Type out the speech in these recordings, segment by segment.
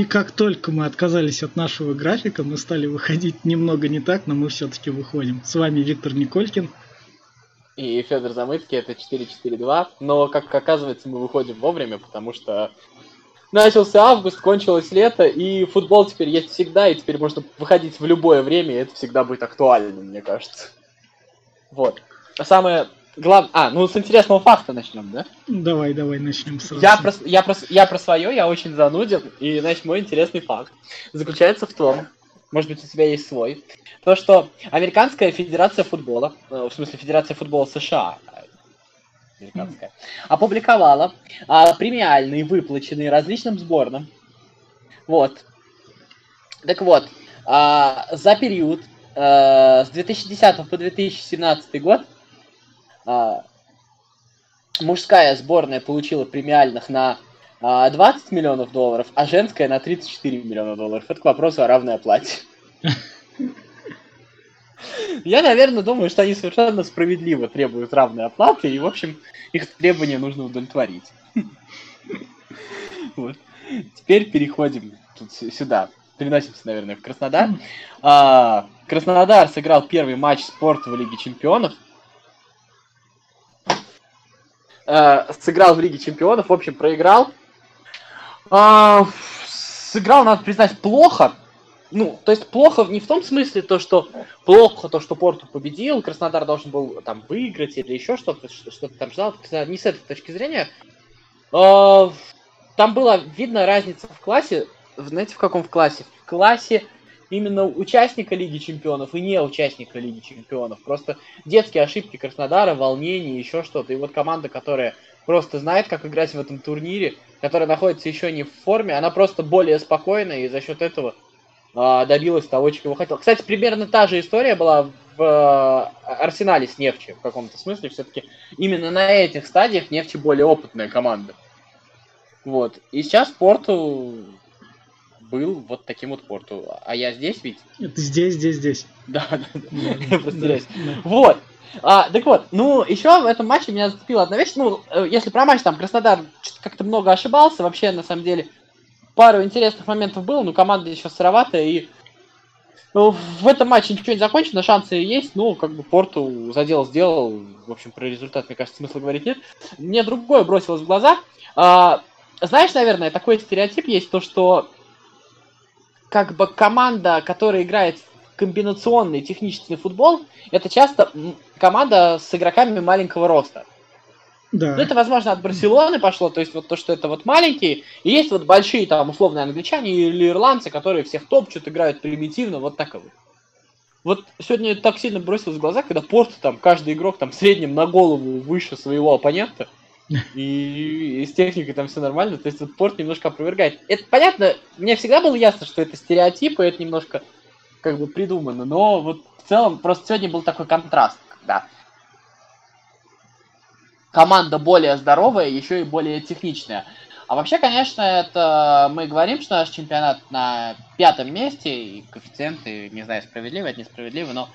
И как только мы отказались от нашего графика, мы стали выходить немного не так, но мы все-таки выходим. С вами Виктор Николькин. И Федор Замыцкий, это 442. Но, как оказывается, мы выходим вовремя, потому что начался август, кончилось лето, и футбол теперь есть всегда, и теперь можно выходить в любое время, и это всегда будет актуально, мне кажется. Вот. А самое главное... А, ну с интересного факта начнем, да? Давай, давай, начнем сразу. Я про, я, про, я про свое, я очень зануден, и, значит, мой интересный факт заключается в том, может быть, у тебя есть свой, то, что Американская Федерация Футбола, э, в смысле Федерация Футбола США, американская, опубликовала а, премиальные, выплаченные различным сборным. Вот. Так вот, а, за период а, с 2010 по 2017 год мужская сборная получила премиальных на а, 20 миллионов долларов, а женская на 34 миллиона долларов. Это к вопросу о равной оплате. Я, наверное, думаю, что они совершенно справедливо требуют равной оплаты, и, в общем, их требования нужно удовлетворить. Вот. Теперь переходим тут сюда. Переносимся, наверное, в Краснодар. А, Краснодар сыграл первый матч спорта в Лиге Чемпионов. А, сыграл в Лиге Чемпионов, в общем, проиграл. А, сыграл, надо признать, плохо ну, то есть плохо не в том смысле, то, что плохо то, что Порту победил, Краснодар должен был там выиграть или еще что-то, что-то там ждал. Не с этой точки зрения. А, там была видна разница в классе. Знаете, в каком в классе? В классе именно участника Лиги Чемпионов и не участника Лиги Чемпионов. Просто детские ошибки Краснодара, волнение, еще что-то. И вот команда, которая просто знает, как играть в этом турнире, которая находится еще не в форме, она просто более спокойная и за счет этого а, добилась того, чего хотел. Кстати, примерно та же история была в э, Арсенале с Нефтью в каком-то смысле. Все-таки именно на этих стадиях Нефти более опытная команда. Вот. И сейчас Порту был вот таким вот Порту. А я здесь ведь? Это здесь, здесь, здесь. Да, да, да. Вот. А, так вот, ну, еще в этом матче меня зацепила одна вещь. Ну, э, если про матч там Краснодар как-то много ошибался, вообще, на самом деле, пару интересных моментов было, но команда еще сыроватая, и ну, в этом матче ничего не закончено, шансы есть, ну, как бы Порту задел, сделал, в общем, про результат, мне кажется, смысла говорить нет. Мне другое бросилось в глаза. А, знаешь, наверное, такой стереотип есть, то, что как бы команда, которая играет в комбинационный технический футбол, это часто команда с игроками маленького роста. Да. Ну, это, возможно, от Барселоны пошло, то есть вот то, что это вот маленькие, и есть вот большие там условные англичане или ирландцы, которые всех топчут, играют примитивно, вот так вот. Вот сегодня так сильно бросилось в глаза, когда Порт, там, каждый игрок там в среднем на голову выше своего оппонента, и, и с техникой там все нормально, то есть вот Порт немножко опровергает. Это понятно, мне всегда было ясно, что это стереотипы, это немножко как бы придумано, но вот в целом просто сегодня был такой контраст, когда команда более здоровая, еще и более техничная. А вообще, конечно, это мы говорим, что наш чемпионат на пятом месте, и коэффициенты, не знаю, справедливы, это несправедливо, но...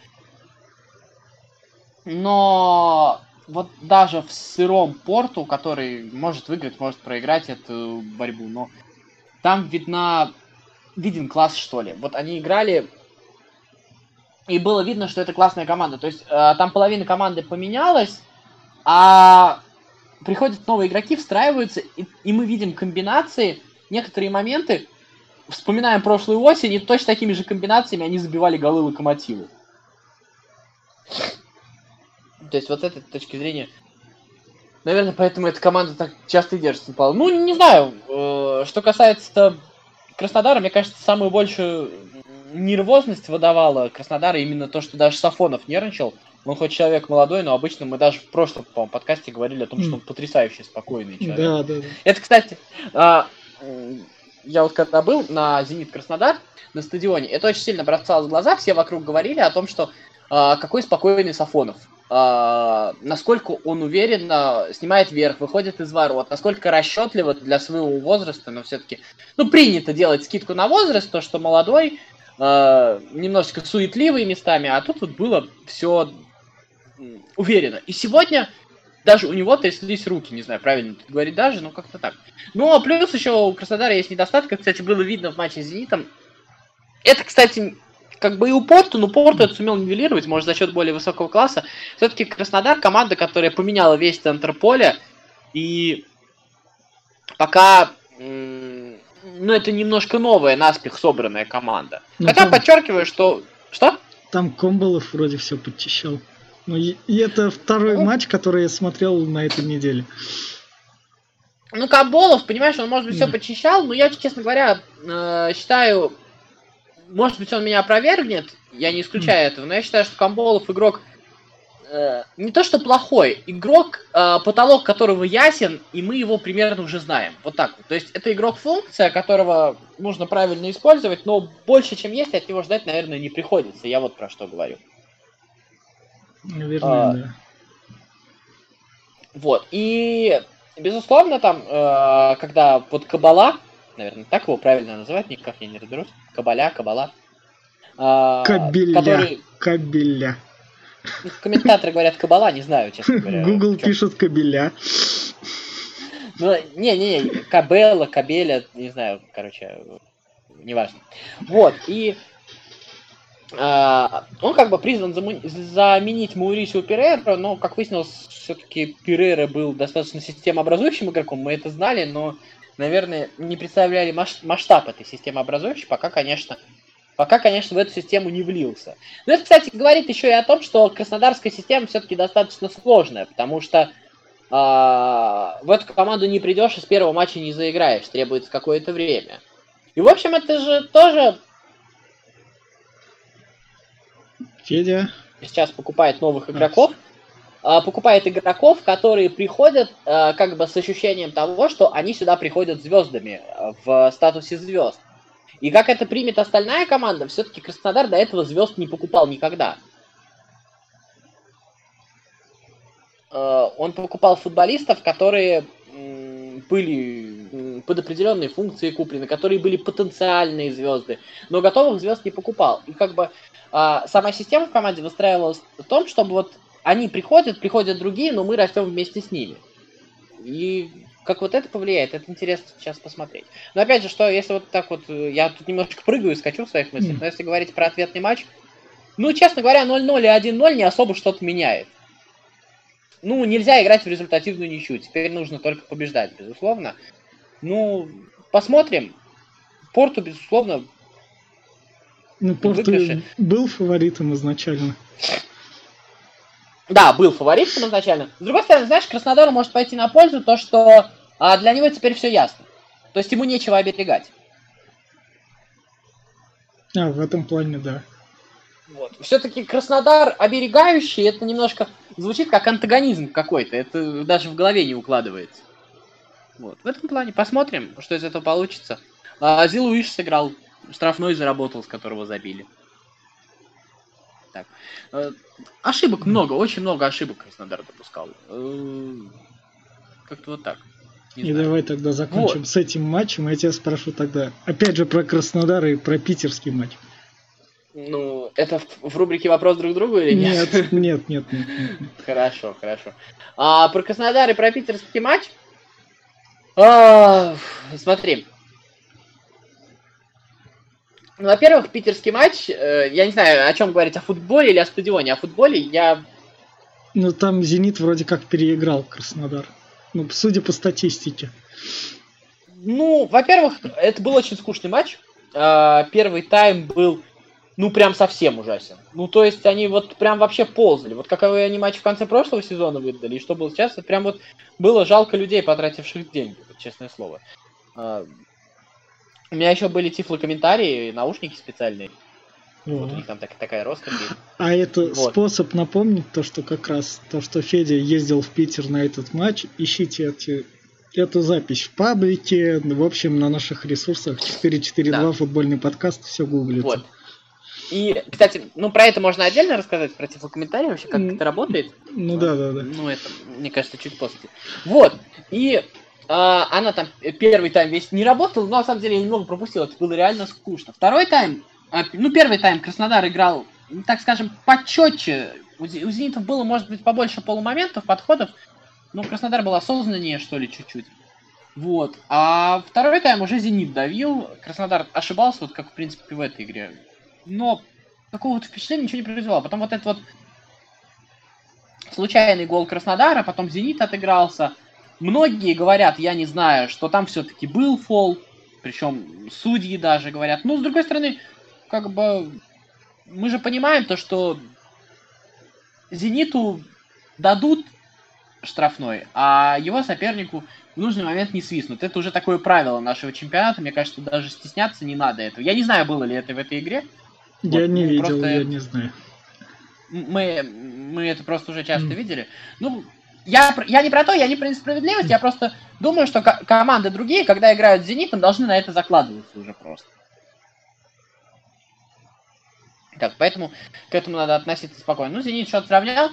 Но вот даже в сыром порту, который может выиграть, может проиграть эту борьбу, но там видна, виден класс, что ли. Вот они играли, и было видно, что это классная команда. То есть э, там половина команды поменялась, а приходят новые игроки, встраиваются, и, и мы видим комбинации, некоторые моменты, вспоминаем прошлую осень, и точно такими же комбинациями они забивали голы локомотиву. То есть вот с этой точки зрения, наверное, поэтому эта команда так часто держится на полу. Ну, не знаю, э, что касается Краснодара, мне кажется, самую большую нервозность выдавала Краснодара именно то, что даже Сафонов нервничал. Он хоть человек молодой, но обычно мы даже в прошлом, по подкасте говорили о том, что он потрясающе спокойный человек. Да, да, да. Это, кстати, а, я вот когда был на «Зенит Краснодар», на стадионе, это очень сильно бросалось в глаза, все вокруг говорили о том, что а, какой спокойный Сафонов, насколько он уверенно снимает вверх, выходит из ворот, насколько расчетливо для своего возраста, но все-таки, ну, принято делать скидку на возраст, то, что молодой, а, немножечко суетливый местами, а тут вот было все уверенно. И сегодня даже у него тряслись руки, не знаю, правильно говорить даже, но как-то так. Ну, а плюс еще у Краснодара есть недостаток, кстати, было видно в матче с Зенитом. Это, кстати, как бы и у Порту, но Порту это сумел нивелировать, может, за счет более высокого класса. Все-таки Краснодар команда, которая поменяла весь центр поля, и пока ну, это немножко новая, наспех собранная команда. Но ну, Хотя там... подчеркиваю, что... Что? Там Комболов вроде все подчищал. Ну, и, и это второй ну, матч, который я смотрел на этой неделе. Ну, Каболов, понимаешь, он, может быть, все почищал, но я, честно говоря, э, считаю, может быть, он меня опровергнет, я не исключаю mm. этого, но я считаю, что Камболов игрок э, не то что плохой, игрок, э, потолок которого ясен, и мы его примерно уже знаем. Вот так вот. То есть это игрок-функция, которого нужно правильно использовать, но больше, чем есть, от него ждать, наверное, не приходится. Я вот про что говорю. Наверное, а, да. Вот. И, безусловно, там, э, когда вот Кабала, наверное, так его правильно называть, никак я не разберусь. Кабаля, Кабала. Э, Кабеля. Который... Кабеля. Комментаторы говорят Кабала, не знаю, честно говоря. Google пишет Кабеля. Ну, не-не-не, Кабела, Кабеля, не знаю, короче, неважно. Вот, и а, он как бы призван заменить Маурисио Перейра, но, как выяснилось, все-таки Перейра был достаточно системообразующим игроком, мы это знали, но, наверное, не представляли масштаб этой системообразующей, пока, конечно, пока, конечно, в эту систему не влился. Но это, кстати, говорит еще и о том, что краснодарская система все-таки достаточно сложная, потому что а, в эту команду не придешь и с первого матча не заиграешь, требуется какое-то время. И, в общем, это же тоже Федя. Сейчас покупает новых игроков. А, покупает игроков, которые приходят а, как бы с ощущением того, что они сюда приходят звездами а, в статусе звезд. И как это примет остальная команда, все-таки Краснодар до этого звезд не покупал никогда. Он покупал футболистов, которые были под определенные функции куплены, которые были потенциальные звезды, но готовых звезд не покупал. И как бы сама система в команде выстраивалась в том, чтобы вот они приходят, приходят другие, но мы растем вместе с ними. И как вот это повлияет, это интересно сейчас посмотреть. Но опять же, что если вот так вот, э, я тут немножечко прыгаю и скачу в своих мыслях, но если говорить про ответный матч, ну, честно говоря, 0-0 и 1-0 не особо что-то меняет. Ну, нельзя играть в результативную ничью, теперь нужно только побеждать, безусловно. Ну, посмотрим. Порту, безусловно, ну, Порту был фаворитом изначально. Да, был фаворитом изначально. С другой стороны, знаешь, Краснодару может пойти на пользу то, что а, для него теперь все ясно. То есть ему нечего оберегать. А, в этом плане, да. Вот. Все-таки Краснодар оберегающий, это немножко звучит как антагонизм какой-то. Это даже в голове не укладывается. Вот. В этом плане посмотрим, что из этого получится. А, Зилуиш сыграл штрафной заработал, с которого забили. Так. Э, ошибок много, очень много ошибок Краснодар допускал. Э, как-то вот так. Не и знаю. давай тогда закончим вот. с этим матчем. Я тебя спрошу тогда, опять же, про Краснодар и про питерский матч. Ну, это в, в рубрике «Вопрос друг другу» или нет? Нет, нет, нет, нет. нет. Хорошо, хорошо. А, про Краснодар и про питерский матч? А, смотри, ну, во-первых, питерский матч, э, я не знаю, о чем говорить, о футболе или о стадионе. О футболе я... Ну, там «Зенит» вроде как переиграл Краснодар. Ну, судя по статистике. Ну, во-первых, это был очень скучный матч. Э, первый тайм был, ну, прям совсем ужасен. Ну, то есть они вот прям вообще ползали. Вот каковы они матч в конце прошлого сезона выдали, и что было сейчас, это прям вот было жалко людей, потративших деньги, честное слово. Э, у меня еще были тифло-комментарии, наушники специальные. Вот. вот у них там так, такая роскошь А это вот. способ напомнить то, что как раз то, что Федя ездил в Питер на этот матч. Ищите эти, эту запись в паблике, в общем, на наших ресурсах 442 да. футбольный подкаст, все гуглится. Вот. И, кстати, ну про это можно отдельно рассказать, про тифлокомментарии вообще, как это работает. Ну да, да, да. Ну это, мне кажется, чуть после. Вот. И а, она там э, первый тайм весь не работала, но на самом деле я немного пропустил, это было реально скучно. Второй тайм, а, ну первый тайм Краснодар играл, так скажем, почетче. У, у Зенитов было, может быть, побольше полумоментов, подходов, Ну, Краснодар был осознаннее, что ли, чуть-чуть. Вот. А второй тайм уже Зенит давил. Краснодар ошибался, вот как, в принципе, в этой игре. Но какого-то впечатления ничего не произвело. Потом вот этот вот случайный гол Краснодара, потом Зенит отыгрался. Многие говорят, я не знаю, что там все-таки был фол, причем судьи даже говорят. Ну, с другой стороны, как бы мы же понимаем то, что Зениту дадут штрафной, а его сопернику в нужный момент не свистнут. Это уже такое правило нашего чемпионата. Мне кажется, даже стесняться не надо этого. Я не знаю, было ли это в этой игре. Я вот, не видел, просто... я не знаю. Мы, мы это просто уже часто mm. видели. Ну, я, я не про то, я не про несправедливость, я просто думаю, что команды другие, когда играют с Зенитом, должны на это закладываться уже просто. Так, поэтому к этому надо относиться спокойно. Ну, Зенит счет сравнял.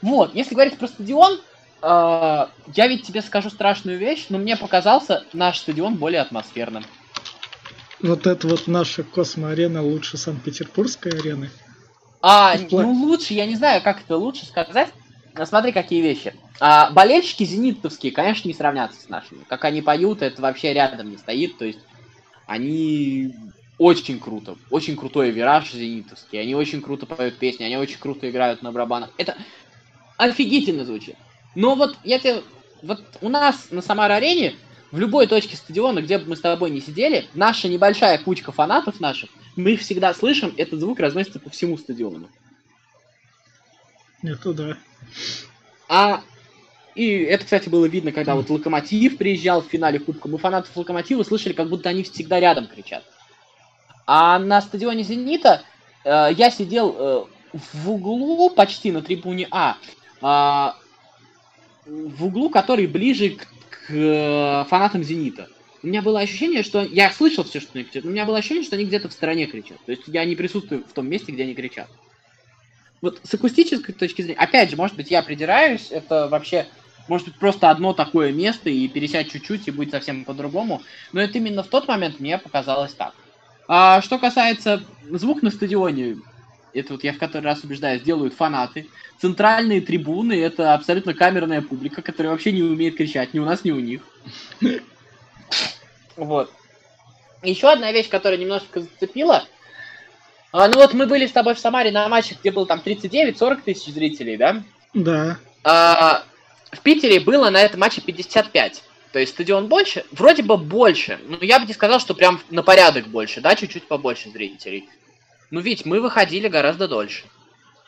Вот, если говорить про стадион, э, я ведь тебе скажу страшную вещь, но мне показался наш стадион более атмосферным. Вот это вот наша космоарена лучше Санкт-Петербургской арены? А, ну лучше, я не знаю, как это лучше сказать. Но смотри, какие вещи. А, болельщики зенитовские, конечно, не сравнятся с нашими. Как они поют, это вообще рядом не стоит. То есть они очень круто. Очень крутой вираж зенитовский. Они очень круто поют песни, они очень круто играют на барабанах. Это офигительно звучит. Но вот я тебе... Вот у нас на Самар-арене, в любой точке стадиона, где бы мы с тобой не сидели, наша небольшая кучка фанатов наших, мы всегда слышим, этот звук разносится по всему стадиону. Это да. А и это, кстати, было видно, когда вот Локомотив приезжал в финале Кубка. Мы фанатов Локомотива слышали, как будто они всегда рядом кричат. А на стадионе Зенита э, я сидел э, в углу, почти на трибуне А, э, в углу, который ближе к, к э, фанатам Зенита. У меня было ощущение, что я слышал все, что они кричат, но у меня было ощущение, что они где-то в стороне кричат. То есть я не присутствую в том месте, где они кричат. Вот с акустической точки зрения, опять же, может быть, я придираюсь, это вообще, может быть, просто одно такое место, и пересядь чуть-чуть, и будет совсем по-другому. Но это именно в тот момент мне показалось так. А что касается звук на стадионе, это вот я в который раз убеждаюсь, делают фанаты. Центральные трибуны — это абсолютно камерная публика, которая вообще не умеет кричать ни у нас, ни у них. Вот. Еще одна вещь, которая немножко зацепила. А, ну вот мы были с тобой в Самаре на матче, где было там 39-40 тысяч зрителей, да? Да. А, в Питере было на этом матче 55. То есть стадион больше, вроде бы больше, но я бы не сказал, что прям на порядок больше, да, чуть-чуть побольше зрителей. Ну ведь мы выходили гораздо дольше.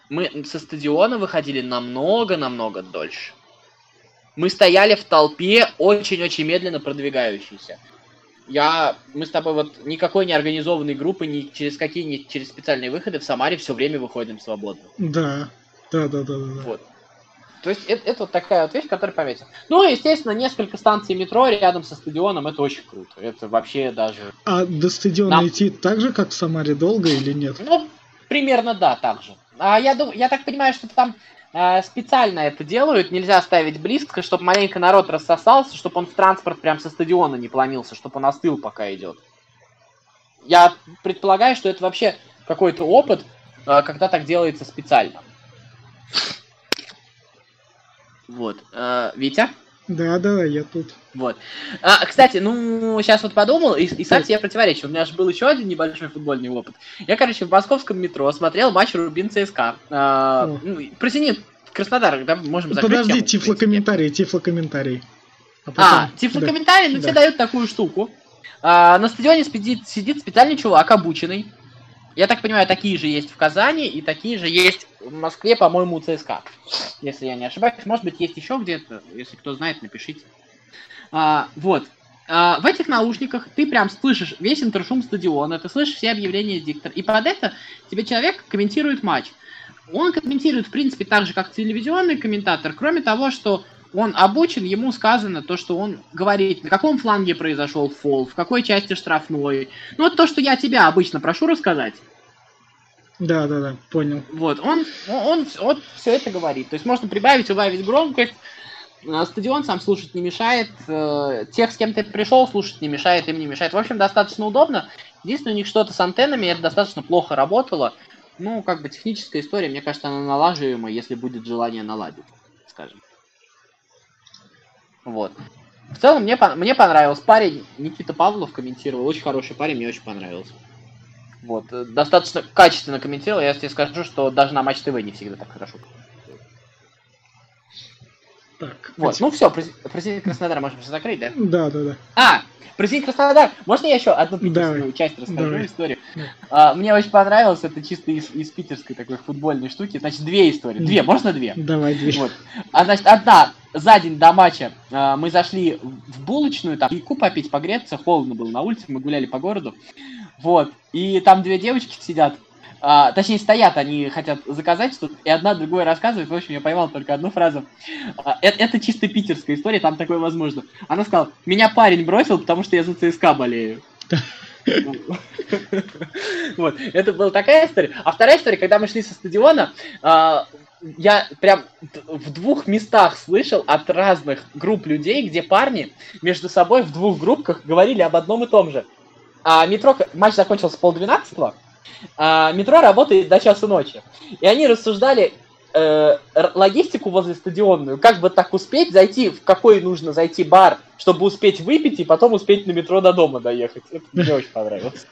Мы со стадиона выходили намного-намного дольше. Мы стояли в толпе, очень-очень медленно продвигающейся. Я, мы с тобой вот никакой не организованной группы, ни через какие, ни через специальные выходы в Самаре все время выходим свободно. Да, да, да, да, да. Вот. То есть это, это вот такая вот вещь, которая пометила. Ну, естественно, несколько станций метро рядом со стадионом, это очень круто. Это вообще даже... А до стадиона Нам... идти так же, как в Самаре, долго или нет? Ну, примерно да, так же. А я, дум... я так понимаю, что там специально это делают, нельзя ставить близко, чтобы маленько народ рассосался, чтобы он в транспорт прям со стадиона не планился, чтобы он остыл, пока идет. Я предполагаю, что это вообще какой-то опыт, э, когда так делается специально. Вот. А, Витя? Да, да, я тут. Вот. А, кстати, ну, сейчас вот подумал, и, и сам себе противоречил. У меня же был еще один небольшой футбольный опыт. Я, короче, в московском метро смотрел матч Рубин ЦСКА. А, ну, про Зенит Краснодар, да, можем закрыть Подожди, тему, тифлокомментарий, тифлокомментарий. А, потом... а тифлокомментарий, да. ну, да. тебе дают такую штуку. А, на стадионе сидит, сидит специальный чувак, обученный. Я так понимаю, такие же есть в Казани, и такие же есть в Москве, по-моему, у ЦСКА. Если я не ошибаюсь. Может быть, есть еще где-то. Если кто знает, напишите. А, вот. А, в этих наушниках ты прям слышишь весь интершум стадиона, ты слышишь все объявления диктора. И под это тебе человек комментирует матч. Он комментирует, в принципе, так же, как телевизионный комментатор, кроме того, что он обучен, ему сказано то, что он говорит, на каком фланге произошел фол, в какой части штрафной. Ну, вот то, что я тебя обычно прошу рассказать. Да, да, да, понял. Вот, он, он, он все это говорит. То есть можно прибавить, убавить громкость. Э, стадион сам слушать не мешает. Э, тех, с кем ты пришел, слушать не мешает, им не мешает. В общем, достаточно удобно. Единственное, у них что-то с антеннами, это достаточно плохо работало. Ну, как бы техническая история, мне кажется, она налаживаемая, если будет желание наладить, скажем. Вот. В целом, мне, мне понравился парень. Никита Павлов комментировал. Очень хороший парень, мне очень понравился. Вот. Достаточно качественно комментировал. Я тебе скажу, что даже на Матч ТВ не всегда так хорошо. Так. Вот, ну все, президент Краснодара можем все закрыть, да? Да, да, да. А, президент Краснодар, можно я еще одну питерскую часть расскажу, Давай. историю? А, мне очень понравилось, это чисто из, из питерской такой футбольной штуки. Значит, две истории. Две, можно две? Давай, две. Вот. А, значит, одна, за день до матча а, мы зашли в булочную, там, чайку попить, погреться, холодно было на улице, мы гуляли по городу. Вот, и там две девочки сидят, а, точнее, стоят, они хотят заказать что-то, и одна другой рассказывает. В общем, я поймал только одну фразу. А, это, это чисто питерская история, там такое возможно. Она сказала, меня парень бросил, потому что я за ЦСКА болею. Вот, это была такая история. А вторая история, когда мы шли со стадиона, а, я прям в двух местах слышал от разных групп людей, где парни между собой в двух группках говорили об одном и том же. А метро, матч закончился полдвенадцатого, а, метро работает до часу ночи. И они рассуждали э, логистику возле стадионную, как бы так успеть зайти, в какой нужно зайти бар, чтобы успеть выпить и потом успеть на метро до дома доехать. Это мне очень понравилось.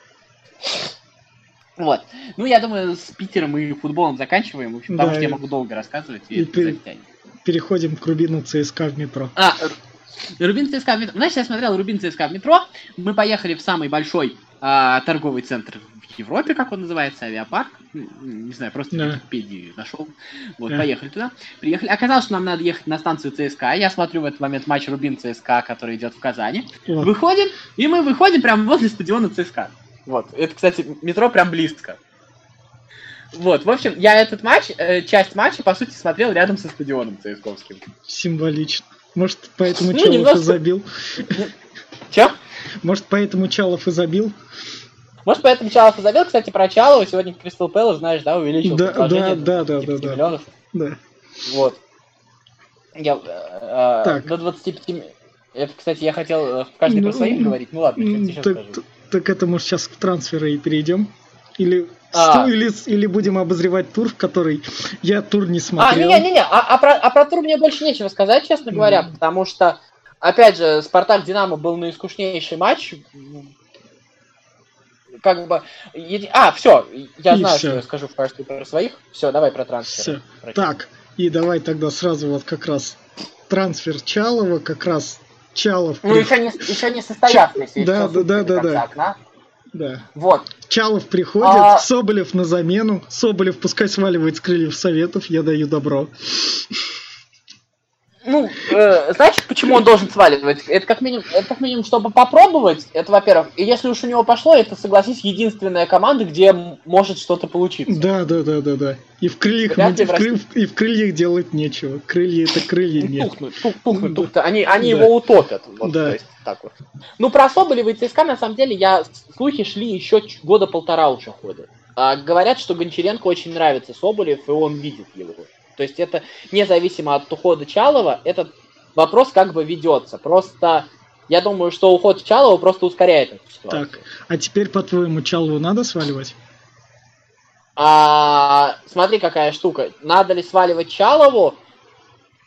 Вот. Ну, я думаю, с Питером и футболом заканчиваем, в общем, потому что я могу долго рассказывать, и, и это Переходим к Рубину ЦСКА в метро. А, Рубин ЦСКА в метро. Значит, я смотрел Рубин ЦСКА в метро. Мы поехали в самый большой а, торговый центр в Европе, как он называется, авиапарк. Не знаю, просто да. в Википедии нашел. Вот, да. поехали туда. Приехали. Оказалось, что нам надо ехать на станцию ЦСКА. Я смотрю в этот момент матч Рубин ЦСКА, который идет в Казани. Вот. Выходим, и мы выходим прямо возле стадиона ЦСКА. Вот. Это, кстати, метро прям близко. Вот, в общем, я этот матч, э, часть матча, по сути, смотрел рядом со стадионом ЦСКовским. Символично. Может, поэтому ну, Чалов немножко... забил? Че? Может, поэтому Чалов и забил? Может, поэтому Чалов и забил. Кстати, про Чалова сегодня Кристал Пэлас, знаешь, да, увеличил да, да, да, да, да, да. миллионов. Да. Вот. Я, э, так. До 25... Это, кстати, я хотел э, в каждой ну, про своих говорить. Ну ладно, сейчас так, скажу. Так это, может, сейчас к трансферы и перейдем? Или, а. Что, или, или будем обозревать тур, в который я тур не смотрел? А, не-не-не, а, а, про, а про тур мне больше нечего сказать, честно говоря, mm. потому что, опять же, Спартак-Динамо был наискучнейший матч. Как бы... А, все, я и знаю, все. что я скажу в качестве про своих. Все, давай про трансфер. Все. Так, и давай тогда сразу вот как раз трансфер Чалова, как раз Чалов... Ну, еще не, еще не состоявшийся. Да, да, да, да, да. Да. Вот. Чалов приходит, а... Соболев на замену. Соболев пускай сваливает с крыльев советов, я даю добро. Ну, э, знаете, почему он должен сваливать? Это как минимум, это как минимум, чтобы попробовать. Это, во-первых, и если уж у него пошло, это, согласись, единственная команда, где может что-то получиться. Да, да, да, да, да. И в крыльях, мы, в, кры, и в крыльях делать нечего. Крылья это крылья нет. Тухнут, тух, тухнут, тухнут. Они, они да. его утопят. Вот, да. То есть, так вот. Ну, про Соболева и ЦСКА, на самом деле, я слухи шли еще года полтора уже ходят. А, говорят, что Гончаренко очень нравится Соболев, и он видит его. То есть это независимо от ухода Чалова, этот вопрос как бы ведется. Просто я думаю, что уход Чалова просто ускоряет эту ситуацию. Так, а теперь, по-твоему, Чалову надо сваливать? А, смотри, какая штука. Надо ли сваливать Чалову?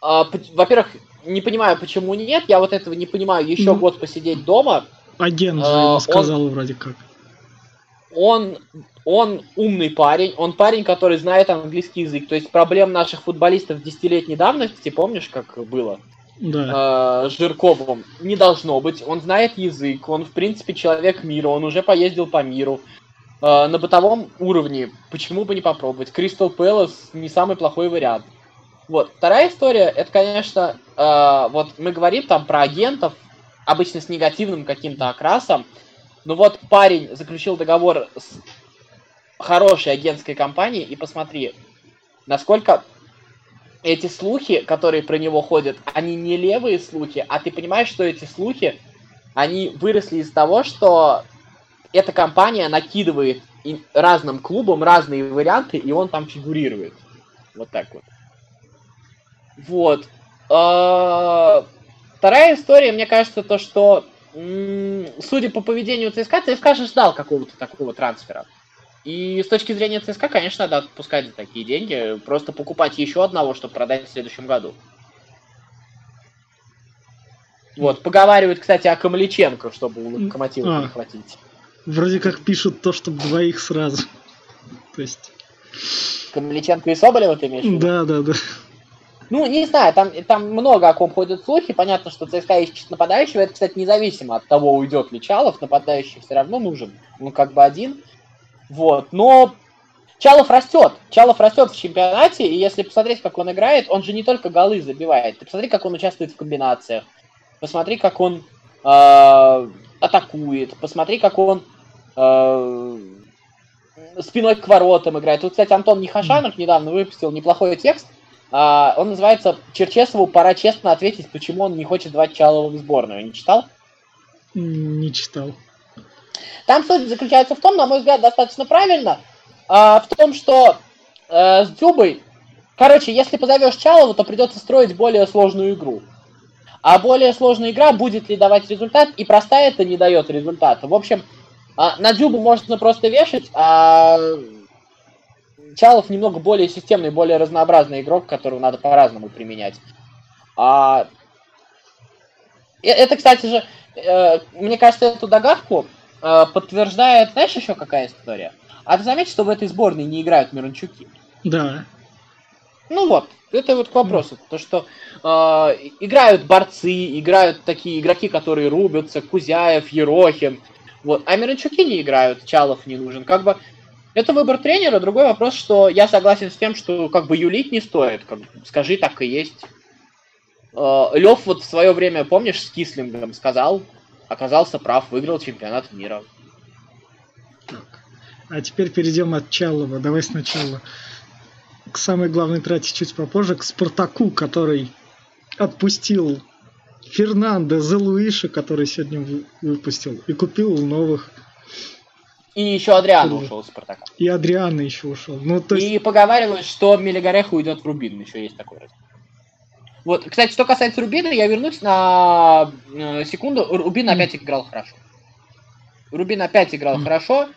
А, во-первых, не понимаю, почему нет. Я вот этого не понимаю. Еще ну, год посидеть дома. Агент же а, сказал он, вроде как. Он он умный парень, он парень, который знает английский язык. То есть проблем наших футболистов десятилетней давности, помнишь, как было? Да. Э, Жирковым. Не должно быть. Он знает язык, он, в принципе, человек мира, он уже поездил по миру. Э, на бытовом уровне, почему бы не попробовать? Кристал Пэлас не самый плохой вариант. Вот. Вторая история, это, конечно, э, вот мы говорим там про агентов, обычно с негативным каким-то окрасом. Но вот парень заключил договор с хорошей агентской компании и посмотри, насколько эти слухи, которые про него ходят, они не левые слухи, а ты понимаешь, что эти слухи, они выросли из того, что эта компания накидывает разным клубам разные варианты, и он там фигурирует. Вот так вот. Вот. А, вторая история, мне кажется, то, что судя по поведению ЦСКА, ЦСКА же ждал какого-то такого трансфера. И с точки зрения ЦСКА, конечно, надо отпускать за такие деньги. Просто покупать еще одного, чтобы продать в следующем году. Вот, поговаривают, кстати, о Камличенко, чтобы у Локомотива а, перехватить. Вроде как пишут то, чтобы двоих сразу. То есть... Камличенко и Соболева ты имеешь в виду? Да, да, да. Ну, не знаю, там, там много о ком ходят слухи. Понятно, что ЦСКА ищет нападающего. Это, кстати, независимо от того, уйдет ли Чалов. Нападающий все равно нужен. Ну, как бы один. Вот. Но Чалов растет. Чалов растет в чемпионате. И если посмотреть, как он играет, он же не только голы забивает. Ты посмотри, как он участвует в комбинациях. Посмотри, как он э, атакует. Посмотри, как он э, спиной к воротам играет. Тут, кстати, Антон Нехашанов недавно выпустил неплохой текст – а, он называется «Черчесову пора честно ответить, почему он не хочет звать Чалова в сборную». Не читал? Не читал. Там суть заключается в том, на мой взгляд, достаточно правильно, а, в том, что а, с Дюбой, короче, если позовешь Чалова, то придется строить более сложную игру. А более сложная игра будет ли давать результат, и простая это не дает результата. В общем, а, на Дюбу можно просто вешать, а Чалов немного более системный, более разнообразный игрок, которого надо по-разному применять. А... Это, кстати же, э, мне кажется, эту догадку э, подтверждает, знаешь, еще какая история? А ты заметил, что в этой сборной не играют Мирончуки? Да. Ну вот, это вот к вопросу. То, что э, играют борцы, играют такие игроки, которые рубятся, Кузяев, Ерохин. Вот. А Мирончуки не играют, Чалов не нужен. Как бы это выбор тренера. Другой вопрос, что я согласен с тем, что как бы юлить не стоит. Как, скажи, так и есть. Э, Лев вот в свое время, помнишь, с Кислингом сказал, оказался прав, выиграл чемпионат мира. Так. А теперь перейдем от Чалова. Давай сначала к самой главной трате чуть попозже, к Спартаку, который отпустил Фернандо Зелуиша, который сегодня выпустил, и купил новых и еще Адриан ушел из Спартака. И Адриан еще ушел. Ну, то есть... И поговаривают, что Мелигарех уйдет в Рубин. Еще есть такой раз. Вот, кстати, что касается Рубина, я вернусь на э, секунду. Рубин mm. опять играл хорошо. Рубин опять играл mm. хорошо.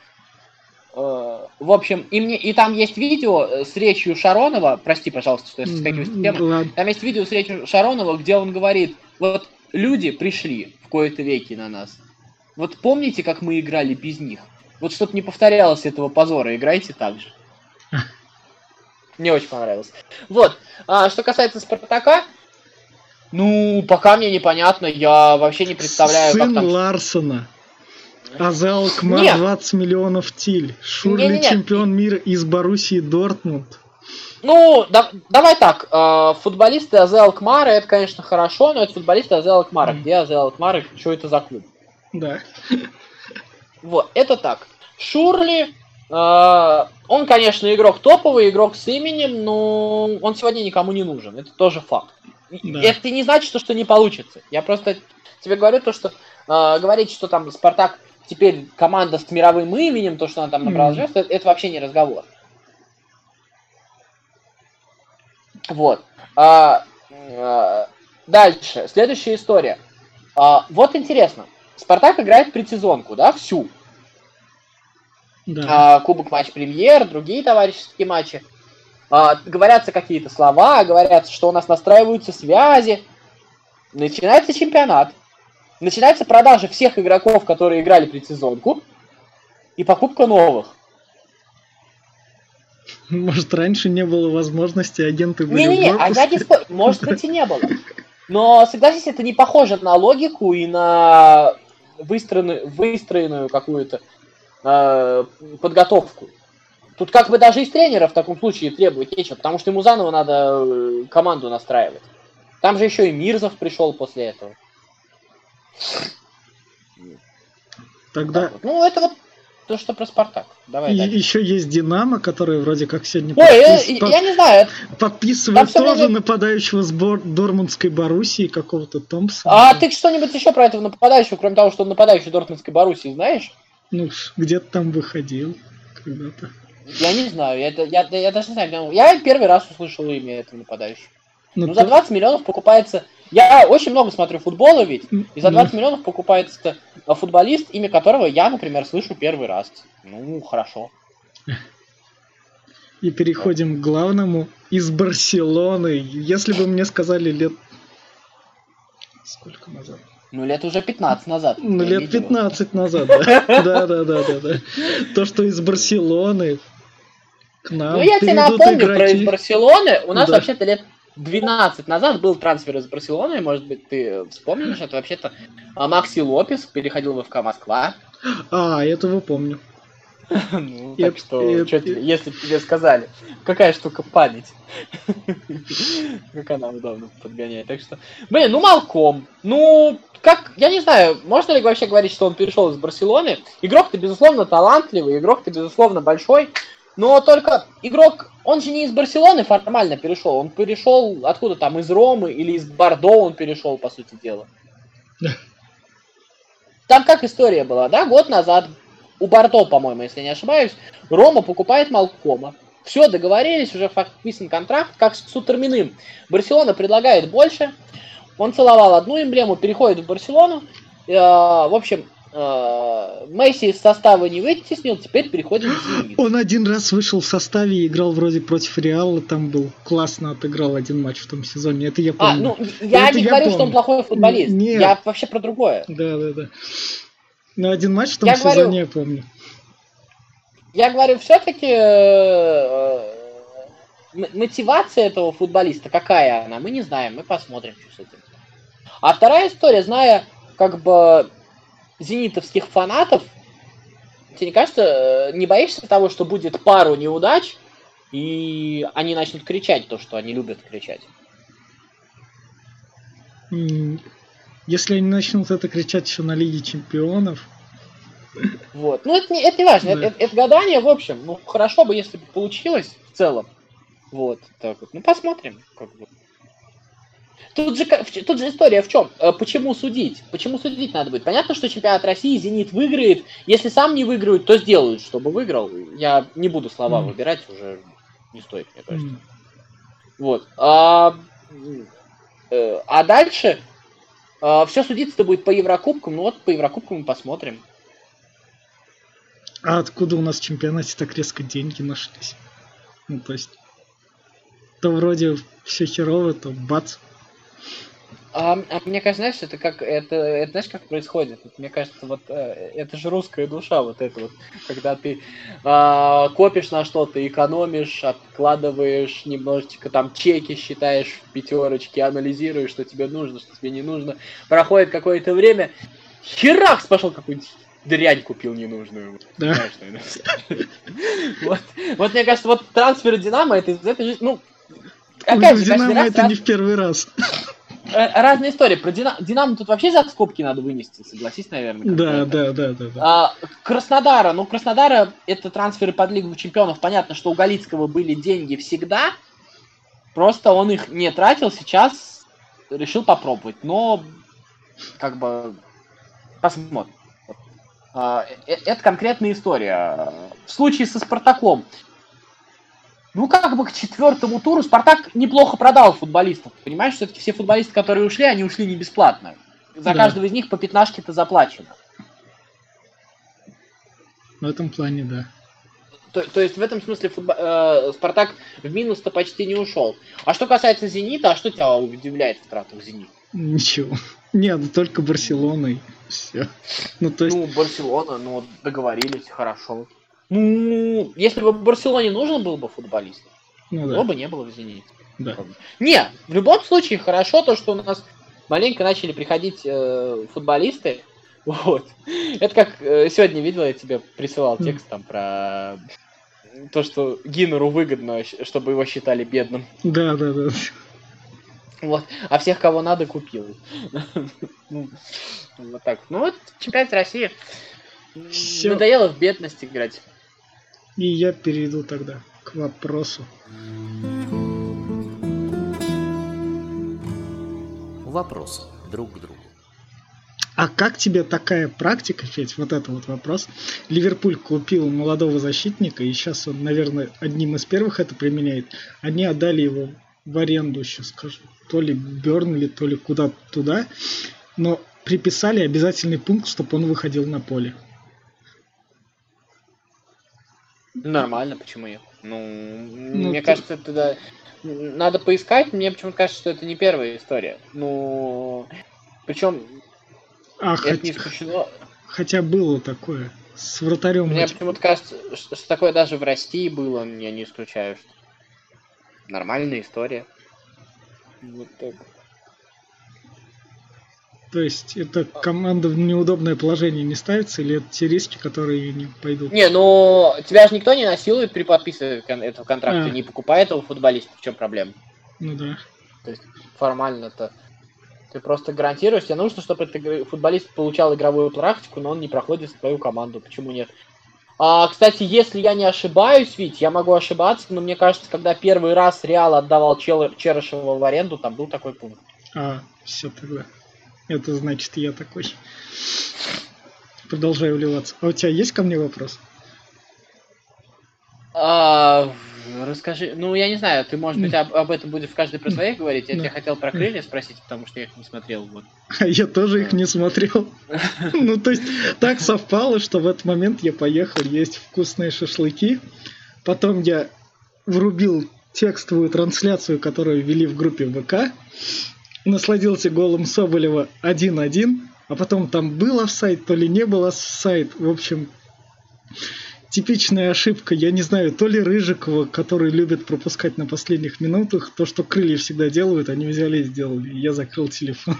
Э, в общем, и, мне, и там есть видео с речью Шаронова. Прости, пожалуйста, что я соскакиваю с темы. Там есть видео с речью Шаронова, где он говорит, вот люди пришли в кои-то веки на нас. Вот помните, как мы играли без них? Вот чтобы не повторялось этого позора, играйте так же. Мне очень понравилось. Вот. А, что касается Спартака, ну, пока мне непонятно, я вообще не представляю, Сын как там... Ларсона. Азел Кмар Нет. 20 миллионов тиль. Шурли не, не, не. чемпион мира из Боруссии Дортмунд. Ну, да, давай так. Э, футболисты Азел Кмара, это, конечно, хорошо, но это футболисты Азел Кмара. Mm. Где Азел Кмара? Что это за клуб? Да. Вот, это так. Шурли, э, он, конечно, игрок топовый, игрок с именем, но он сегодня никому не нужен. Это тоже факт. Да. Это не значит, что, что не получится. Я просто тебе говорю то, что э, говорить, что там Спартак теперь команда с мировым именем, то, что она там набрала mm. это, это вообще не разговор. Вот. А, а, дальше. Следующая история. А, вот интересно. Спартак играет предсезонку, да, всю. Да. А, Кубок матч премьер, другие товарищеские матчи. А, говорятся какие-то слова, говорятся, что у нас настраиваются связи. Начинается чемпионат. Начинается продажа всех игроков, которые играли предсезонку. И покупка новых. Может, раньше не было возможности, агенты были Не-не-не, а я не спор... Может быть и не было. Но, согласись, это не похоже на логику и на выстроенную, выстроенную какую-то э, подготовку. Тут как бы даже из тренера в таком случае требовать нечего, потому что ему заново надо э, команду настраивать. Там же еще и Мирзов пришел после этого. Тогда... Вот. Ну, это вот то, что про Спартак. Давай и еще есть Динамо, который вроде как сегодня Ой, подпис... я, я не знаю. подписывает тоже время... нападающего сбор Дормундской Боруссии какого-то Томпсона. А ты что-нибудь еще про этого нападающего, кроме того, что он нападающий Дортмундской Боруссии, знаешь? Ну, где-то там выходил когда-то. Я не знаю, я, я, я даже не знаю. Я первый раз услышал имя этого нападающего. Ну, ну ты... за 20 миллионов покупается... Я очень много смотрю футбола ведь, и за 20 ну... миллионов покупается футболист, имя которого я, например, слышу первый раз. Ну, хорошо. И переходим к главному. Из Барселоны. Если бы мне сказали лет сколько назад? Ну, лет уже 15 назад. Ну, лет 15 назад, да. Да, да, да, да, да. То, что из Барселоны к нам Ну, я тебе напомню про из Барселоны. У нас вообще-то лет 12 назад был трансфер из Барселоны, может быть, ты вспомнишь, это вообще-то а, Макси Лопес переходил в ФК Москва. А, этого помню. Ну, так что, если тебе сказали, какая штука память. Как она удобно подгоняет. Так что, блин, ну Малком, ну, как, я не знаю, можно ли вообще говорить, что он перешел из Барселоны. Игрок-то, безусловно, талантливый, игрок-то, безусловно, большой. Но только игрок, он же не из Барселоны формально перешел, он перешел откуда там, из Ромы или из Бордо он перешел, по сути дела. Там как история была, да, год назад у Бордо, по-моему, если не ошибаюсь, Рома покупает Малкома. Все, договорились, уже подписан контракт, как с Сутерминым. Барселона предлагает больше, он целовал одну эмблему, переходит в Барселону. Э, в общем, э, Месси из состава не вытеснил, теперь переходим к Зениту. Он один раз вышел в составе и играл вроде против Реала, там был классно отыграл один матч в том сезоне. Это я а, помню. А, ну, я Это не я говорю, помню. что он плохой футболист. Нет. Я вообще про другое. Да, да, да. Но один матч в том я сезоне говорю, я помню. Я говорю, все-таки э, мотивация этого футболиста, какая она, мы не знаем, мы посмотрим, что с этим. А вторая история, зная как бы зенитовских фанатов, тебе не кажется, э, не боишься того, что будет пару неудач, и они начнут кричать то, что они любят кричать? Если они начнут это кричать еще на Лиге Чемпионов. Вот. Ну, это не, это не важно. Да. Это, это гадание, в общем. Ну, хорошо бы, если бы получилось в целом. Вот, так вот. Ну, посмотрим. Как бы. Тут же, тут же история в чем? Э, почему судить? Почему судить надо будет? Понятно, что чемпионат России Зенит выиграет. Если сам не выиграют, то сделают, чтобы выиграл. Я не буду слова mm. выбирать, уже не стоит, мне кажется. Mm. Вот. А, э, а дальше все судиться-то будет по Еврокубкам. Ну вот по Еврокубкам мы посмотрим. А откуда у нас в чемпионате так резко деньги нашлись? Ну, то есть, то вроде все херово, то бац, а, а мне кажется, знаешь, это как это, это знаешь, как происходит? Мне кажется, вот э, это же русская душа, вот это вот, когда ты э, копишь на что-то, экономишь, откладываешь немножечко, там чеки считаешь в пятерочке, анализируешь, что тебе нужно, что тебе не нужно. Проходит какое-то время, херакс пошел какой-нибудь дрянь купил ненужную. Да. Вот, вот мне кажется, вот трансфер Динамо это из этой жизни, ну, опять же, Динамо это не в первый раз. Э, разная история. Про Динамо, Динамо тут вообще за скобки надо вынести, согласись, наверное. Да, да, да, да, да. А, Краснодара, ну, Краснодара это трансферы под Лигу Чемпионов. Понятно, что у Галицкого были деньги всегда, просто он их не тратил, сейчас решил попробовать. Но, как бы, посмотрим. А, э, это конкретная история. В случае со Спартаком ну, как бы к четвертому туру Спартак неплохо продал футболистов. Понимаешь, все-таки все футболисты, которые ушли, они ушли не бесплатно. За да. каждого из них по пятнашке-то заплачено. В этом плане, да. То, то есть в этом смысле футбол, э, Спартак в минус-то почти не ушел. А что касается Зенита, а что тебя удивляет в тратах Зенит? Ничего. Нет, ну только Барселоной. Все. Ну, то есть... ну, Барселона, ну, договорились, хорошо. Ну, если бы Барселоне нужен был бы футболист, ну, да. его бы не было в «Зените». Да. Не, в любом случае хорошо то, что у нас маленько начали приходить э, футболисты. Вот. Это как э, сегодня видел, я тебе присылал текст там про то, что Гиннеру выгодно, чтобы его считали бедным. Да, да, да. Вот. А всех, кого надо, купил. Ну, вот так. Ну вот, чемпионат России. Надоело в бедность играть. И я перейду тогда к вопросу. Вопрос друг к другу. А как тебе такая практика, Федь, вот это вот вопрос? Ливерпуль купил молодого защитника, и сейчас он, наверное, одним из первых это применяет. Они отдали его в аренду, сейчас скажу, то ли Бернли, то ли куда-то туда, но приписали обязательный пункт, чтобы он выходил на поле. Нормально, почему нет? Ну, ну мне ты... кажется, туда надо поискать. Мне почему-то кажется, что это не первая история. Ну, Причем А, это хоть- не исключено. хотя было такое. С вратарем Мне почему-то кажется, что, что такое даже в России было, я не исключаю. Что... Нормальная история. Вот так. То есть это команда в неудобное положение не ставится, или это те риски, которые не пойдут? Не, ну тебя же никто не насилует при подписывании кон- этого контракта, А. не покупает этого футболиста. В чем проблема? Ну да. Формально-то. Ты просто гарантируешь, тебе нужно, чтобы этот футболист получал игровую практику, но он не проходит в твою команду. Почему нет? А, кстати, если я не ошибаюсь, ведь я могу ошибаться, но мне кажется, когда первый раз Реал отдавал Чел- Черышева в аренду, там был такой пункт. А, все тогда. Это значит, я такой. Продолжаю вливаться. А у тебя есть ко мне вопрос? А, расскажи, ну я не знаю, ты может быть об, об этом будешь в каждой про своих говорить. Я Да. тебя хотел про крылья спросить, потому что я их не смотрел. Вот. Я тоже их не смотрел. Ну, то есть, так совпало, что в этот момент я поехал есть вкусные шашлыки. Потом я врубил текстовую трансляцию, которую вели в группе ВК. Насладился голом Соболева 1-1. А потом там был офсайт, то ли не был офсайт. В общем, типичная ошибка. Я не знаю, то ли Рыжикова, который любит пропускать на последних минутах, то, что крылья всегда делают, они взяли и сделали. Я закрыл телефон.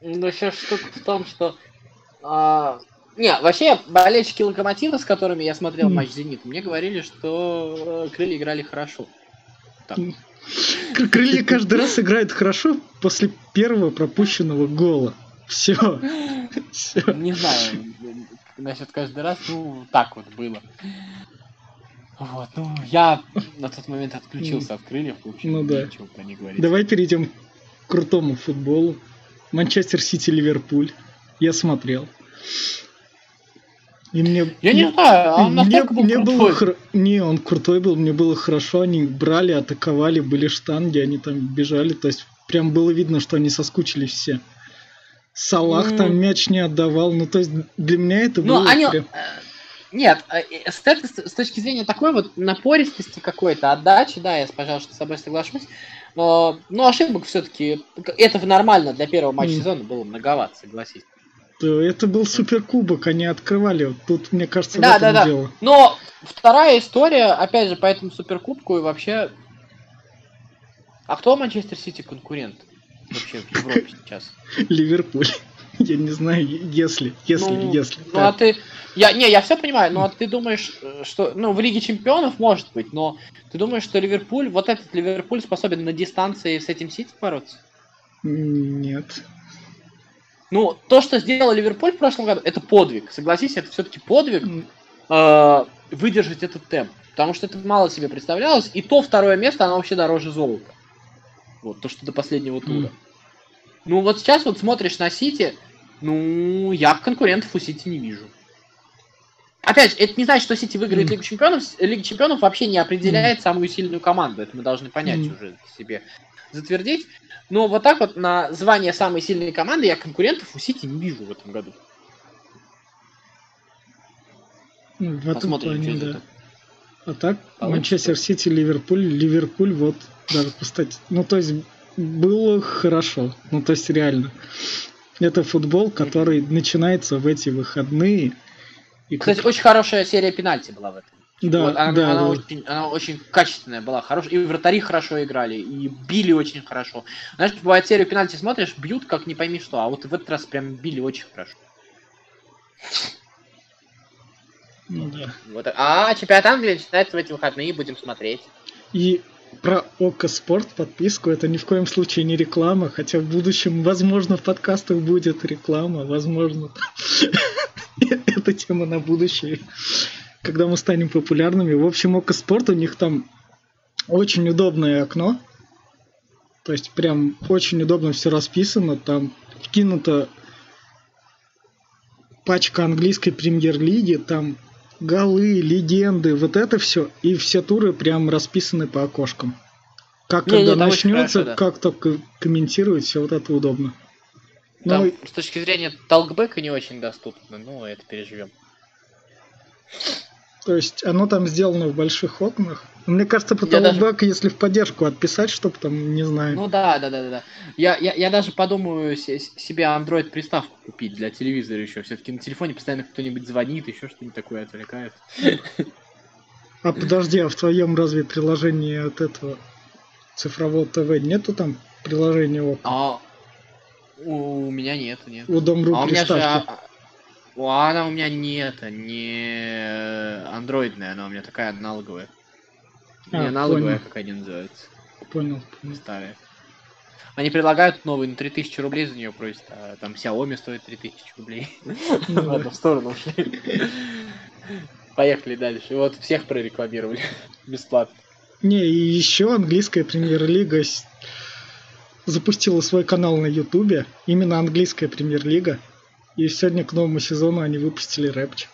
Ну, еще штука в том, что... а, Не, вообще, болельщики Локомотива, с которыми я смотрел матч Зенита, мне говорили, что э, крылья играли хорошо. Кр- Крылья каждый раз играют хорошо после первого пропущенного гола. Все. Все. Не знаю, насчет каждый раз, ну, так вот было. Вот, ну, я на тот момент отключился от крыльев, в общем, Ну да. ничего про них говорить. Давай перейдем к крутому футболу. Манчестер Сити, Ливерпуль. Я смотрел. И мне... Я не знаю, а он мне, настолько был мне было хор- Не, он крутой был, мне было хорошо. Они брали, атаковали, были штанги, они там бежали. То есть прям было видно, что они соскучились все. Салах Ну. там мяч не отдавал. Ну, то есть для меня это Ну, было они... прям- э, Нет, э, э, с, этой- с точки зрения такой вот напористости какой-то, отдачи, да, я, пожалуйста, с тобой соглашусь. Но, но ошибок все-таки, это нормально для первого матча М. сезона было многовато, согласись. То Это был суперкубок, они открывали. Тут, мне кажется, Да, в этом да, да. дело. Но вторая история, опять же, по этому суперкубку и вообще... А кто Манчестер Сити конкурент вообще в Европе сейчас? Ливерпуль. Я не знаю, если, если, Ну, если. Ну а Так, ты... Я, не, я все понимаю, но ты думаешь, э, что... Ну, в Лиге Чемпионов может быть, но ты думаешь, что Ливерпуль, вот этот Ливерпуль способен на дистанции с этим Сити бороться? Нет. Ну, то, что сделал Ливерпуль в прошлом году, это подвиг. Согласись, это все-таки подвиг э, выдержать этот темп. Потому что это мало себе представлялось. И то второе место, оно вообще дороже золота. Вот, то, что до последнего тура. Ну, вот сейчас вот смотришь на Сити, ну, я конкурентов у Сити не вижу. Опять же, это не значит, что Сити выиграет М. Лигу Чемпионов. Лига Чемпионов вообще не определяет самую сильную команду. Это мы должны понять М. уже себе затвердить. Но вот так вот на звание самой сильной команды я конкурентов у Сити не вижу в этом году. ну, В этом Посмотрим, плане, что да. А так, Получится. Манчестер Сити, Ливерпуль, Ливерпуль, вот, даже кстати, ну то есть было хорошо, ну то есть реально. Это футбол, который начинается в эти выходные. И как- Кстати, очень хорошая серия пенальти была в этом. Да, Вот, она, да, она да. Очень, она очень качественная была, хорошая. И вратари хорошо играли, и били очень хорошо. Знаешь, бывает серию пенальти смотришь, бьют как не пойми что, а вот в этот раз прям били очень хорошо. Ну да. Вот. А чемпионат Англии начинается в эти выходные, будем смотреть. И про Око Спорт подписку это ни в коем случае не реклама, хотя в будущем, возможно, в подкастах будет реклама, возможно. Это тема на будущее, когда мы станем популярными. В общем, Око Спорт у них там очень удобное окно. То есть прям очень удобно все расписано. Там вкинута пачка английской премьер-лиги, там голы, легенды, вот это все. И все туры прям расписаны по окошкам. Как Не, не, когда очень начнется, хорошо, да. как только комментировать, все вот это удобно. Там, Ну, с точки зрения толкбека не очень доступно, но это переживем. То есть оно там сделано в больших окнах. Мне кажется, потолок даже... если в поддержку отписать, чтобы там, не знаю. Ну да, да, да, да. Я, я, я даже подумаю себе Android приставку купить для телевизора еще. Все-таки на телефоне постоянно кто-нибудь звонит, еще что-нибудь такое отвлекает. А подожди, а в твоем разве приложении от этого цифрового ТВ нету там приложения ОК? А, у меня нет, нет. У Дом.ру а у же, а, она у меня нет, не андроидная, она у меня такая аналоговая. А, не аналоговая, понял. как они называются. Понял, понял. Старая. Они предлагают новый на 3000 рублей за нее просят, а там Xiaomi стоит 3000 рублей. Ну ладно, в сторону ушли. Поехали дальше. Вот всех прорекламировали. Бесплатно. Не, и еще английская премьер-лига запустила свой канал на Ютубе. Именно английская премьер-лига. И сегодня к новому сезону они выпустили рэпчик.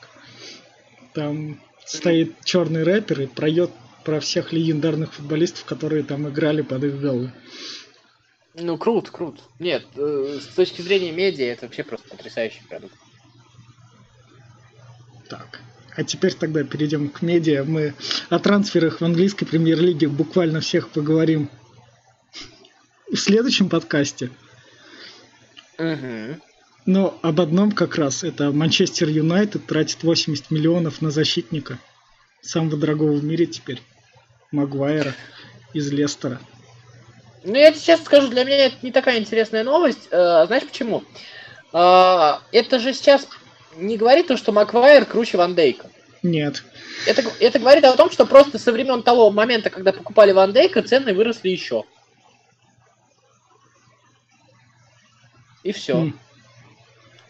Там стоит черный рэпер и проет про всех легендарных футболистов, которые там играли под их голы. Ну, круто, круто. Нет, э, с точки зрения медиа, это вообще просто потрясающий продукт. Так. А теперь тогда перейдем к медиа. Мы о трансферах в английской премьер-лиге буквально всех поговорим в следующем подкасте. Угу. Но об одном как раз. Это Манчестер Юнайтед тратит 80 миллионов на защитника. Самого дорогого в мире теперь. Магуайра из Лестера. Ну, я тебе честно скажу, для меня это не такая интересная новость. Э, знаешь почему? Э, это же сейчас не говорит то, что Маквайер круче Ван Дейка. Нет. Это, это говорит о том, что просто со времен того момента, когда покупали Ван Дейка, цены выросли еще. И все. Mm.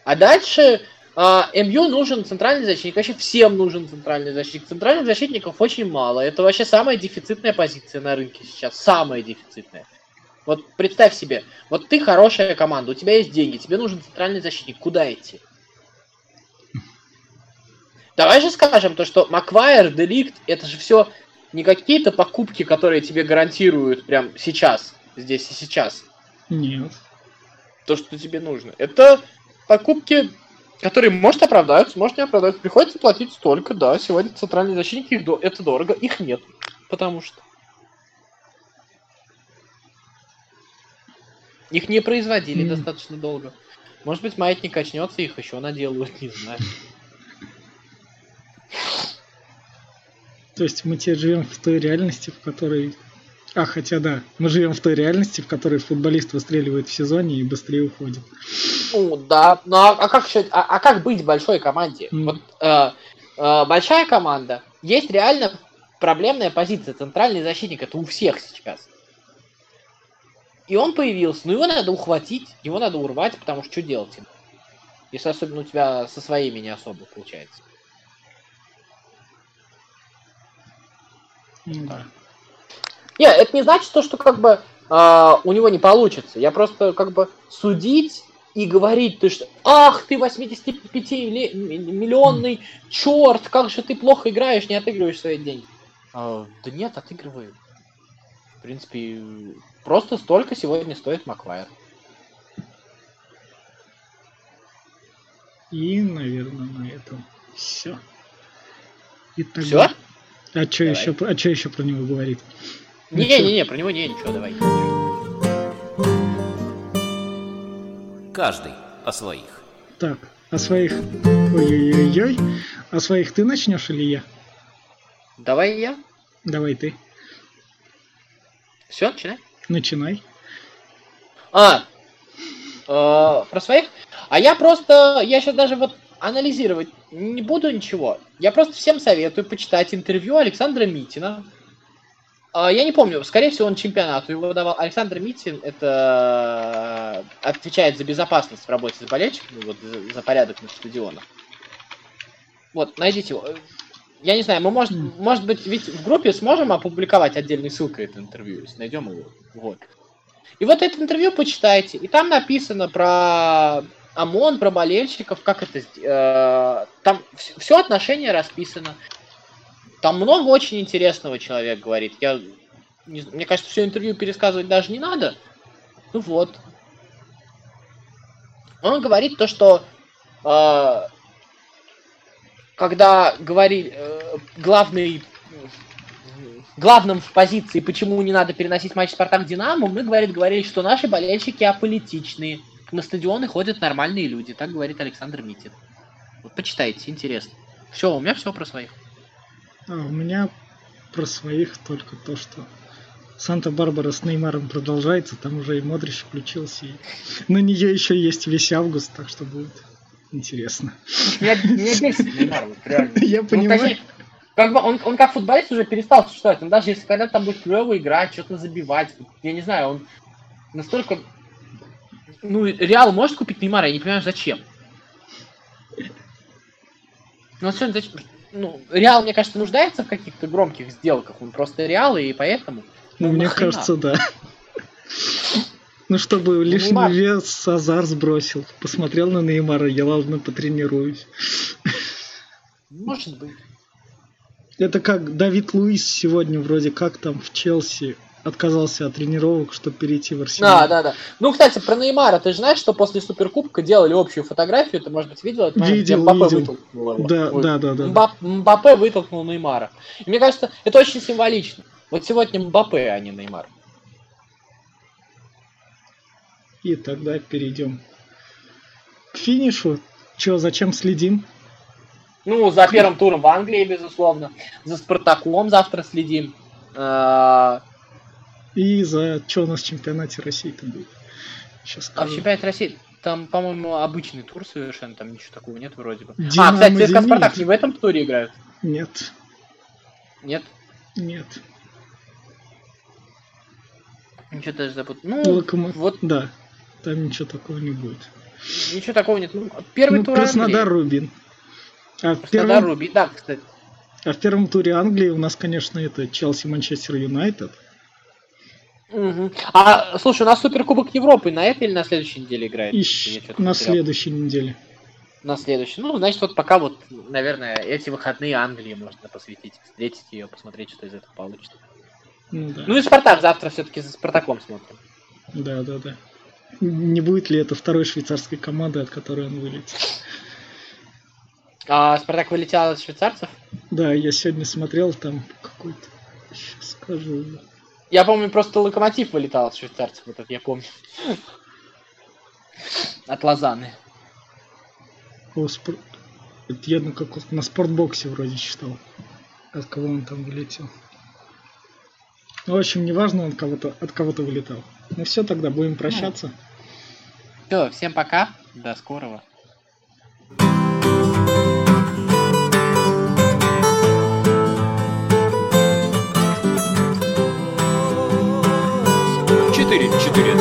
А дальше а, МЮ нужен центральный защитник. Вообще всем нужен центральный защитник. Центральных защитников очень мало. Это вообще самая дефицитная позиция на рынке сейчас. Самая дефицитная. Вот представь себе, вот ты хорошая команда, у тебя есть деньги, тебе нужен центральный защитник. Куда идти? Давай же скажем то, что Маквайер, Деликт, это же все не какие-то покупки, которые тебе гарантируют прям сейчас, здесь и сейчас. Нет. То, что тебе нужно. Это покупки, которые, может, оправдаются, может, не оправдаются. Приходится платить столько, да, сегодня центральные защитники, их до... это дорого, их нет. Потому что. Их не производили mm. достаточно долго. Может быть, маятник очнется, их еще наделают, не знаю. То есть мы теперь живем в той реальности, в которой... А, хотя да, мы живем в той реальности, в которой футболист выстреливает в сезоне и быстрее уходит. Ну да, ну а, а как а, а как быть большой команде? Mm. Вот э, э, большая команда, есть реально проблемная позиция, центральный защитник, это у всех сейчас. И он появился, но его надо ухватить, его надо урвать, потому что что делать? Если особенно у тебя со своими не особо получается. Да. Нет, это не значит то, что как бы э, у него не получится. Я просто как бы судить и говорить, ты что, ах, ты 85-миллионный черт, как же ты плохо играешь, не отыгрываешь свои деньги. А, да нет, отыгрываю. В принципе, просто столько сегодня стоит Маквайр. И, наверное, на этом все. И тогда... Все? А что еще, а еще про него говорить? Не-не-не, про него не, ничего, давай. Каждый о своих. Так, о своих... Ой-ой-ой-ой. О своих ты начнешь или я? Давай я. Давай ты. Все, начинай. Начинай. А, э, про своих? А я просто, я сейчас даже вот анализировать не буду ничего. Я просто всем советую почитать интервью Александра Митина. А, я не помню, скорее всего, он чемпионату его давал. Александр Митин это э, отвечает за безопасность в работе с болельщиками, вот за, за порядок на стадионах. Вот, найдите его. Я не знаю, мы может, может быть, ведь в группе сможем опубликовать отдельной ссылкой это интервью, если найдем его. Вот. И вот это интервью почитайте. И там написано про ОМОН, про болельщиков, как это... Э, там все отношение расписано. Там много очень интересного человек говорит. Я, не, мне кажется, все интервью пересказывать даже не надо. Ну вот. Он говорит то, что э, когда говорили, э, главный главным в позиции, почему не надо переносить матч Спартак-Динамо, мы, говорит, говорили, что наши болельщики аполитичные. На стадионы ходят нормальные люди, так говорит Александр Митин. Вот почитайте, интересно. Все, у меня все про своих. А, у меня про своих только то, что Санта-Барбара с Неймаром продолжается, там уже и Модрич включился, и на нее еще есть весь август, так что будет интересно. Меня бесит Неймар, вот, реально. Я Ну, понимаю. точнее, как бы он, он как футболист уже перестал существовать. Он даже если когда там будет клево играть, что-то забивать, я не знаю, он настолько... Ну, Реал может купить Неймара, я не понимаю, зачем. Ну, зачем? Ну, Реал, мне кажется, нуждается в каких-то громких сделках. Он просто Реал, и поэтому... Ну, мне нахрена? кажется, да. Ну, чтобы лишний Неймар. вес Азар сбросил. Посмотрел на Неймара, я ладно потренируюсь. Может быть. Это как Давид Луис сегодня вроде как там в Челси отказался от тренировок, чтобы перейти в Арсенал. Да, да, да. Ну, кстати, про Неймара, ты же знаешь, что после Суперкубка делали общую фотографию, ты, может быть, видел это? где Видел, Мбаппе видел. вытолкнул его? Да, Ой, да, да, да. Мбап- Мбаппе вытолкнул Неймара. И мне кажется, это очень символично. Вот сегодня Мбаппе, а не Неймар. И тогда перейдем к финишу. Че, зачем следим? Ну, за первым туром в Англии, безусловно. За Спартаком завтра следим. А И за что у нас в чемпионате России-то будет? Сейчас а в чемпионате России там, по-моему, обычный тур совершенно, там ничего такого нет вроде бы. а, Динамо, кстати, ЦСКА Зенит. Спартак не в этом туре играют? Нет, Нет? нет. Ничего даже запутал. Ну, Локомо- вот Да, там ничего такого не будет. ничего такого нет. Ну, первый Ну, тур Краснодар, Англии. Рубин. А Краснодар, первом, Руби. Да, кстати. а в первом туре Англии у нас, конечно, это Челси, Манчестер Юнайтед. Мгм. А, слушай, у нас Суперкубок Европы на этой или на следующей неделе играет? И Я щ- чё-то на потерял. следующей неделе. На следующей. Ну, значит, вот пока вот, наверное, эти выходные Англии можно посвятить, встретить ее, посмотреть, что из этого получится. Ну да. Ну и Спартак завтра все-таки за Спартаком смотрим. Да, да, да. Не будет ли это второй швейцарской команды, от которой он вылетит? А Спартак вылетел от швейцарцев? Да, я сегодня смотрел там какой-то... Сейчас скажу. Я помню, просто Локомотив вылетал от швейцарцев, вот это я помню. От Лозанны. О, спор- Это я на, каком- на спортбоксе вроде читал. От кого он там вылетел. Ну, в общем, неважно, он кого-то, от кого-то вылетал. Ну все, тогда будем прощаться. Все, всем пока, до скорого. Четыре, четыре, два.